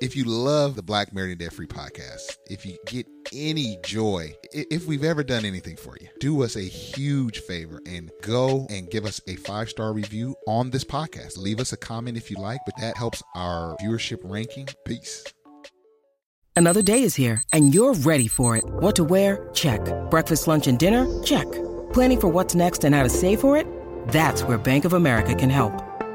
If you love the Black Married and Debt Free podcast, if you get any joy, if we've ever done anything for you, do us a huge favor and go and give us a five star review on this podcast. Leave us a comment if you like, but that helps our viewership ranking. Peace. Another day is here and you're ready for it. What to wear? Check. Breakfast, lunch, and dinner? Check. Planning for what's next and how to save for it? That's where Bank of America can help.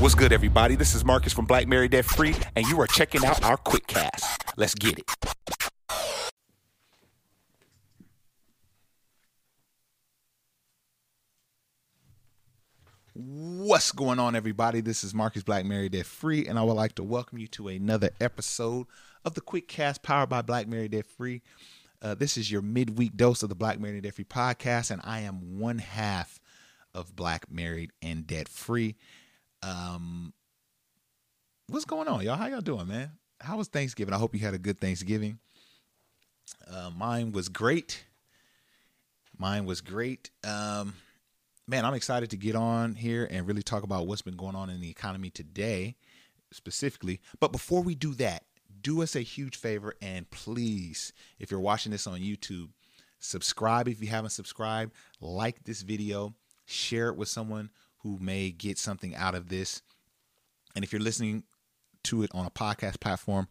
What's good, everybody? This is Marcus from Black Married Debt Free, and you are checking out our quick cast. Let's get it. What's going on, everybody? This is Marcus Black Married Debt Free, and I would like to welcome you to another episode of the Quick Cast powered by Black Married Debt Free. Uh, this is your midweek dose of the Black Married and Debt Free podcast, and I am one half of Black Married and Debt Free. Um, what's going on, y'all? How y'all doing, man? How was Thanksgiving? I hope you had a good Thanksgiving. Uh, mine was great. Mine was great. Um, man, I'm excited to get on here and really talk about what's been going on in the economy today, specifically. But before we do that, do us a huge favor and please, if you're watching this on YouTube, subscribe if you haven't subscribed, like this video, share it with someone who may get something out of this. And if you're listening to it on a podcast platform,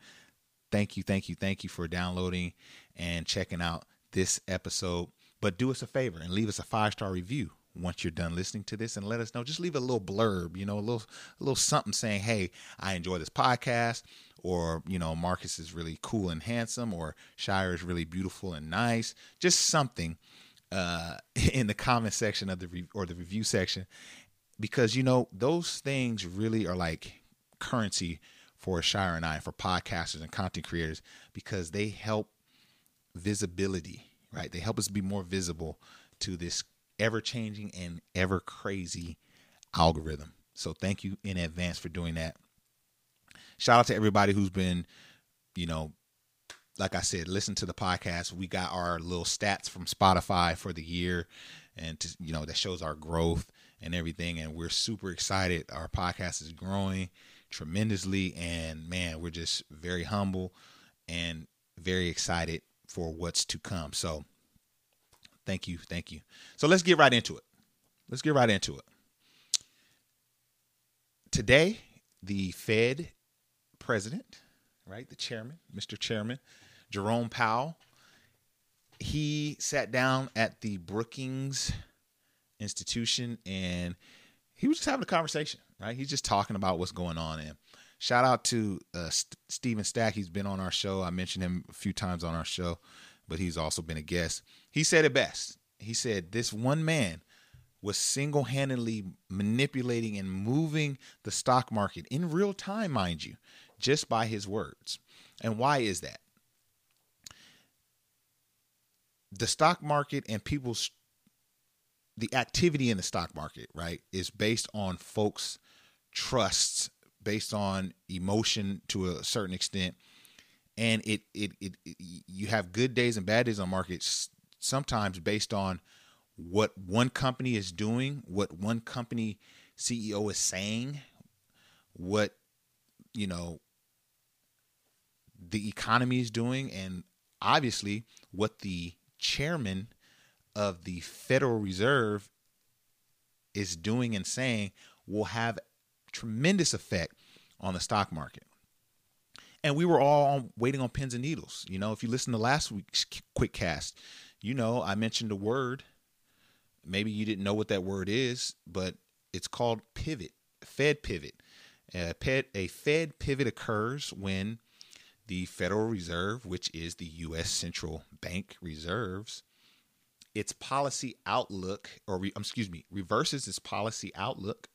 thank you, thank you, thank you for downloading and checking out this episode. But do us a favor and leave us a five star review once you're done listening to this and let us know. Just leave a little blurb, you know, a little a little something saying, "Hey, I enjoy this podcast," or you know, Marcus is really cool and handsome, or Shire is really beautiful and nice. Just something uh, in the comment section of the re- or the review section, because you know those things really are like currency for Shire and I, for podcasters and content creators, because they help visibility, right? They help us be more visible to this ever changing and ever crazy algorithm. So thank you in advance for doing that. Shout out to everybody who's been, you know, like I said, listen to the podcast. We got our little stats from Spotify for the year and to, you know, that shows our growth and everything. And we're super excited. Our podcast is growing tremendously. And man, we're just very humble and very excited for what's to come. So thank you. Thank you. So let's get right into it. Let's get right into it. Today, the Fed president, right, the chairman, Mr. Chairman, Jerome Powell, he sat down at the Brookings institution and he was just having a conversation, right? He's just talking about what's going on. And shout out to uh, St- Stephen Stack. He's been on our show. I mentioned him a few times on our show, but he's also been a guest. He said it best. He said, This one man was single handedly manipulating and moving the stock market in real time, mind you, just by his words. And why is that? The stock market and people's the activity in the stock market, right, is based on folks' trusts, based on emotion to a certain extent, and it it it, it you have good days and bad days on markets sometimes based on what one company is doing, what one company CEO is saying, what you know the economy is doing, and obviously what the chairman of the Federal Reserve is doing and saying will have tremendous effect on the stock market. And we were all waiting on pins and needles. You know, if you listen to last week's quick cast, you know, I mentioned a word maybe you didn't know what that word is, but it's called pivot, Fed pivot. A, a Fed pivot occurs when the Federal Reserve, which is the U.S. central bank reserves, its policy outlook, or re, um, excuse me, reverses its policy outlook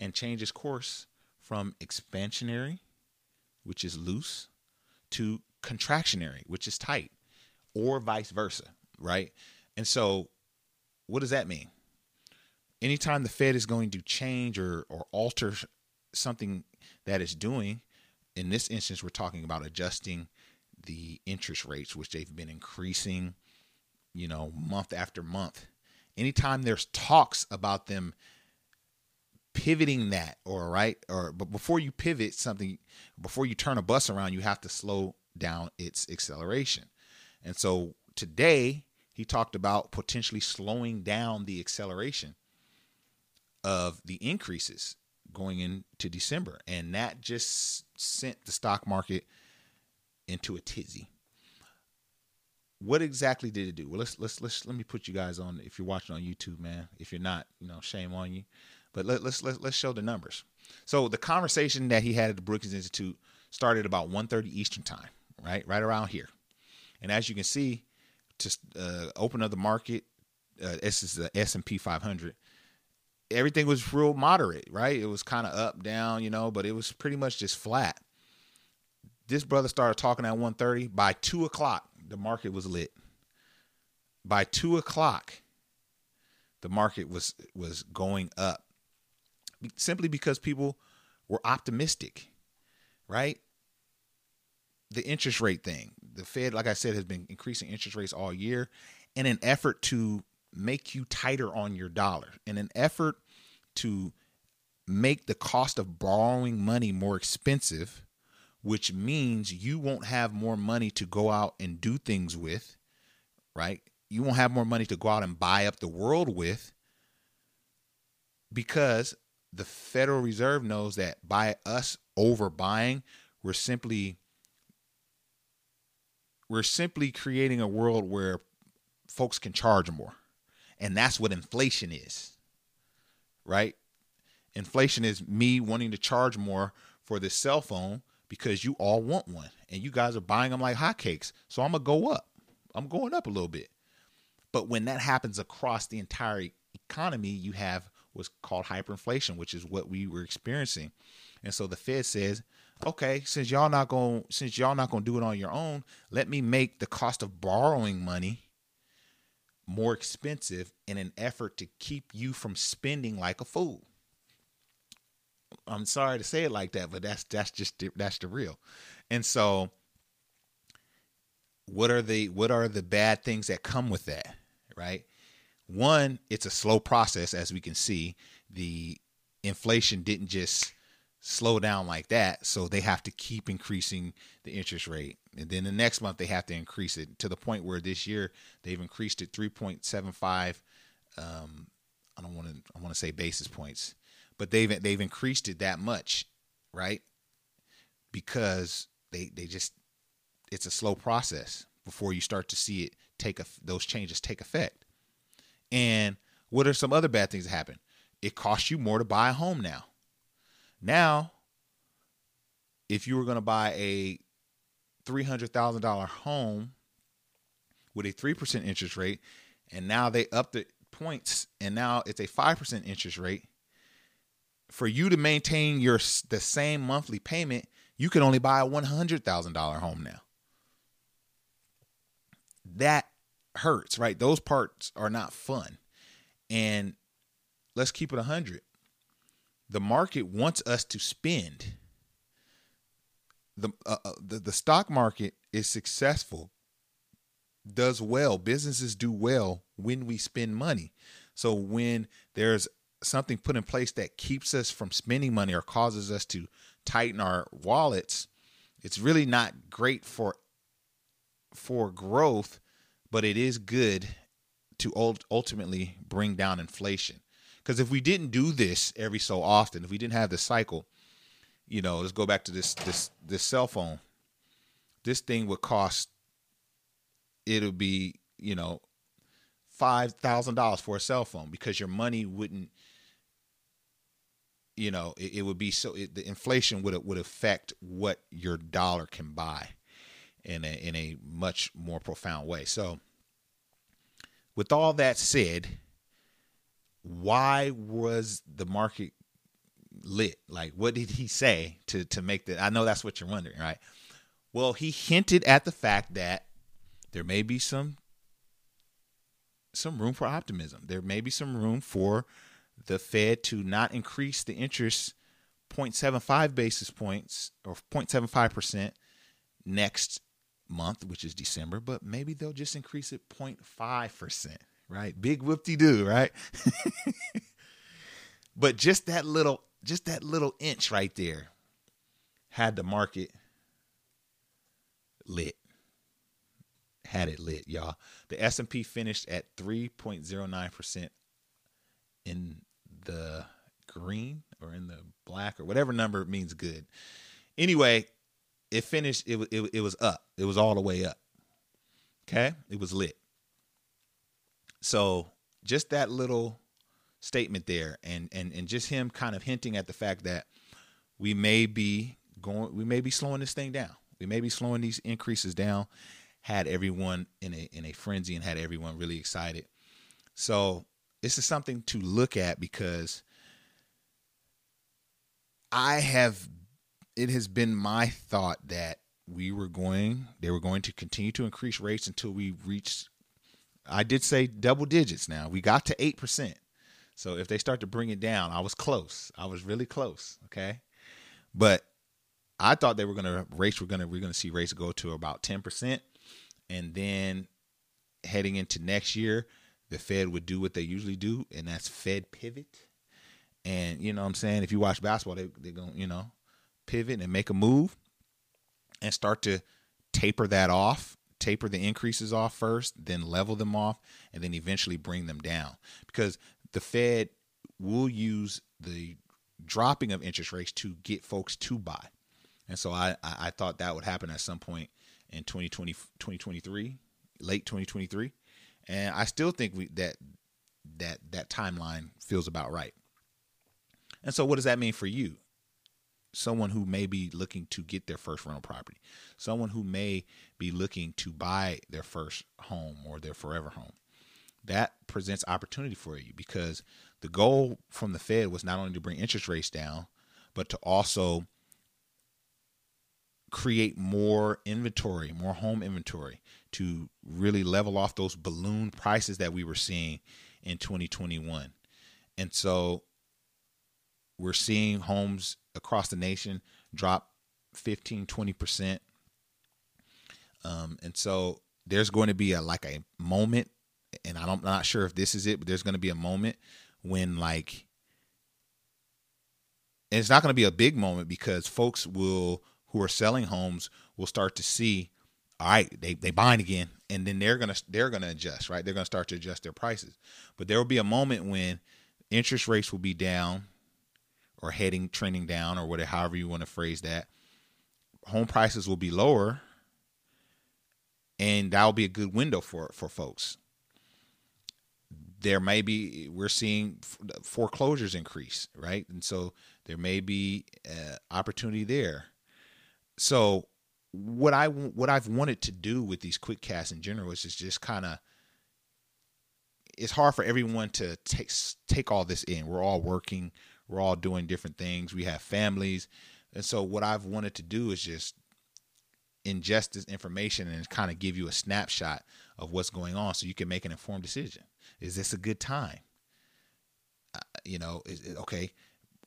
and changes course from expansionary, which is loose, to contractionary, which is tight, or vice versa, right? And so, what does that mean? Anytime the Fed is going to change or, or alter something that it's doing, in this instance, we're talking about adjusting the interest rates, which they've been increasing, you know, month after month. Anytime there's talks about them pivoting that, or right, or but before you pivot something, before you turn a bus around, you have to slow down its acceleration. And so today, he talked about potentially slowing down the acceleration of the increases going into December. And that just sent the stock market into a tizzy. What exactly did it do? Well, let's let's let's let me put you guys on. If you're watching on YouTube, man. If you're not, you know, shame on you. But let, let's let's let's show the numbers. So the conversation that he had at the Brookings Institute started about 1:30 Eastern time, right, right around here. And as you can see, to uh, open up the market, uh, this is the S and P 500 everything was real moderate, right? It was kind of up, down, you know, but it was pretty much just flat. This brother started talking at 1.30. By 2 o'clock, the market was lit. By 2 o'clock, the market was was going up simply because people were optimistic, right? The interest rate thing. The Fed, like I said, has been increasing interest rates all year in an effort to make you tighter on your dollar in an effort to make the cost of borrowing money more expensive, which means you won't have more money to go out and do things with, right? You won't have more money to go out and buy up the world with because the Federal Reserve knows that by us overbuying, we're simply we're simply creating a world where folks can charge more. And that's what inflation is, right? Inflation is me wanting to charge more for this cell phone because you all want one and you guys are buying them like hotcakes. So I'm going to go up. I'm going up a little bit. But when that happens across the entire economy, you have what's called hyperinflation, which is what we were experiencing. And so the Fed says, okay, since y'all not going since y'all not going to do it on your own, let me make the cost of borrowing money more expensive in an effort to keep you from spending like a fool. I'm sorry to say it like that, but that's that's just that's the real. And so what are the what are the bad things that come with that, right? One, it's a slow process as we can see. The inflation didn't just slow down like that. So they have to keep increasing the interest rate. And then the next month they have to increase it to the point where this year they've increased it 3.75 um, I don't want to I want to say basis points, but they've they've increased it that much, right? Because they they just it's a slow process before you start to see it take a, those changes take effect. And what are some other bad things that happen? It costs you more to buy a home now. Now, if you were going to buy a $300,000 home with a 3% interest rate, and now they up the points, and now it's a 5% interest rate, for you to maintain your the same monthly payment, you can only buy a $100,000 home now. That hurts, right? Those parts are not fun. And let's keep it a 100 the market wants us to spend. The, uh, uh, the the stock market is successful, does well. Businesses do well when we spend money. So when there's something put in place that keeps us from spending money or causes us to tighten our wallets, it's really not great for for growth, but it is good to ultimately bring down inflation. Because if we didn't do this every so often, if we didn't have the cycle, you know, let's go back to this this this cell phone. This thing would cost. It'll be you know, five thousand dollars for a cell phone because your money wouldn't you know it, it would be so it, the inflation would would affect what your dollar can buy in a in a much more profound way. So with all that said why was the market lit? Like what did he say to to make that i know that's what you're wondering right? Well he hinted at the fact that there may be some some room for optimism. There may be some room for the Fed to not increase the interest 0.75 basis points or 0.75% next month, which is December, but maybe they'll just increase it 0.5%, right? Big whoop-de doo, right? but just that little just that little inch right there had the market lit had it lit, y'all. The S&P finished at 3.09% in the green or in the black or whatever number means good. Anyway, it finished it it, it was up. It was all the way up. Okay? It was lit. So, just that little statement there and and and just him kind of hinting at the fact that we may be going we may be slowing this thing down. We may be slowing these increases down had everyone in a in a frenzy and had everyone really excited. So this is something to look at because I have it has been my thought that we were going they were going to continue to increase rates until we reached I did say double digits now. We got to 8%. So if they start to bring it down, I was close. I was really close, okay? But I thought they were going to rates were going to we're going to see rates go to about 10% and then heading into next year, the Fed would do what they usually do, and that's Fed pivot. And you know what I'm saying? If you watch basketball, they they're gonna, you know, pivot and make a move and start to taper that off, taper the increases off first, then level them off, and then eventually bring them down. Because the Fed will use the dropping of interest rates to get folks to buy. And so I, I thought that would happen at some point in 2020, 2023, late 2023. And I still think we, that that that timeline feels about right. And so what does that mean for you? Someone who may be looking to get their first rental property, someone who may be looking to buy their first home or their forever home. That presents opportunity for you because the goal from the Fed was not only to bring interest rates down, but to also create more inventory, more home inventory to really level off those balloon prices that we were seeing in 2021. And so we're seeing homes across the nation drop 15, 20%. Um, and so there's going to be a like a moment, and I'm not sure if this is it, but there's going to be a moment when like, and it's not going to be a big moment because folks will who are selling homes will start to see, all right, they they buying again, and then they're gonna they're gonna adjust, right? They're gonna start to adjust their prices. But there will be a moment when interest rates will be down or heading trending down or whatever however you want to phrase that. Home prices will be lower, and that'll be a good window for for folks. There may be we're seeing foreclosures increase, right? And so there may be uh, opportunity there so what I what I've wanted to do with these quick casts in general is just kind of it's hard for everyone to take take all this in. We're all working, we're all doing different things. We have families, and so what I've wanted to do is just ingest this information and kind of give you a snapshot of what's going on, so you can make an informed decision. Is this a good time? Uh, you know, is okay.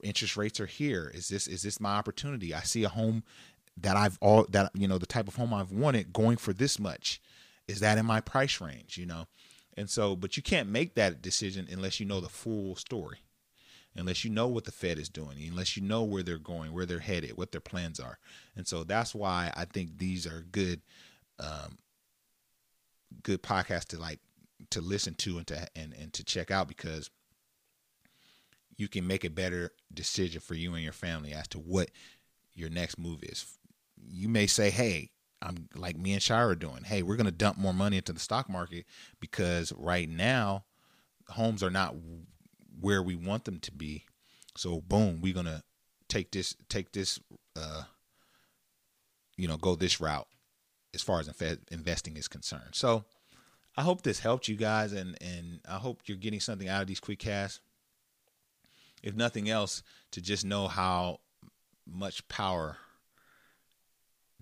Interest rates are here. Is this is this my opportunity? I see a home that I've all that you know the type of home I've wanted going for this much is that in my price range you know? And so but you can't make that decision unless you know the full story unless you know what the Fed is doing unless you know where they're going where they're headed what their plans are. And so that's why I think these are good um good podcasts to like to listen to and to and, and to check out because you can make a better decision for you and your family as to what your next move is you may say, hey, I'm like me and Shira are doing. Hey, we're going to dump more money into the stock market because right now homes are not where we want them to be. So boom, we're going to take this take this uh you know, go this route as far as investing is concerned. So I hope this helped you guys and and I hope you're getting something out of these quick casts. If nothing else, to just know how much power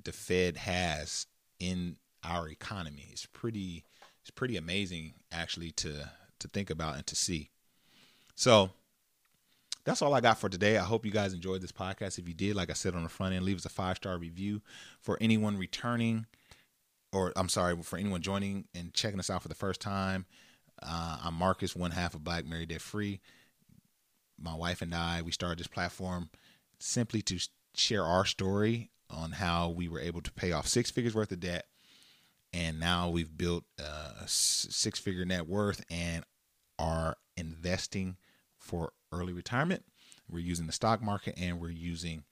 the Fed has in our economy. It's pretty it's pretty amazing actually to to think about and to see. So that's all I got for today. I hope you guys enjoyed this podcast. If you did, like I said on the front end, leave us a five star review. For anyone returning, or I'm sorry, for anyone joining and checking us out for the first time, uh, I'm Marcus, one half of Black Married Debt Free. My wife and I, we started this platform simply to share our story on how we were able to pay off six figures worth of debt. And now we've built uh, a six figure net worth and are investing for early retirement. We're using the stock market and we're using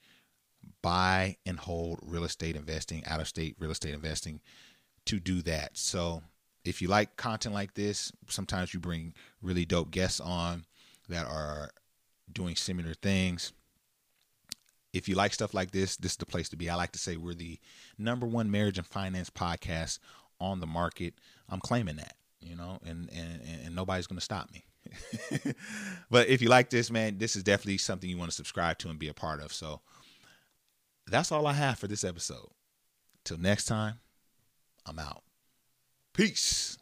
buy and hold real estate investing, out of state real estate investing to do that. So if you like content like this, sometimes you bring really dope guests on that are doing similar things. If you like stuff like this, this is the place to be. I like to say we're the number one marriage and finance podcast on the market. I'm claiming that, you know, and and, and nobody's going to stop me. but if you like this, man, this is definitely something you want to subscribe to and be a part of. So that's all I have for this episode. Till next time, I'm out. Peace.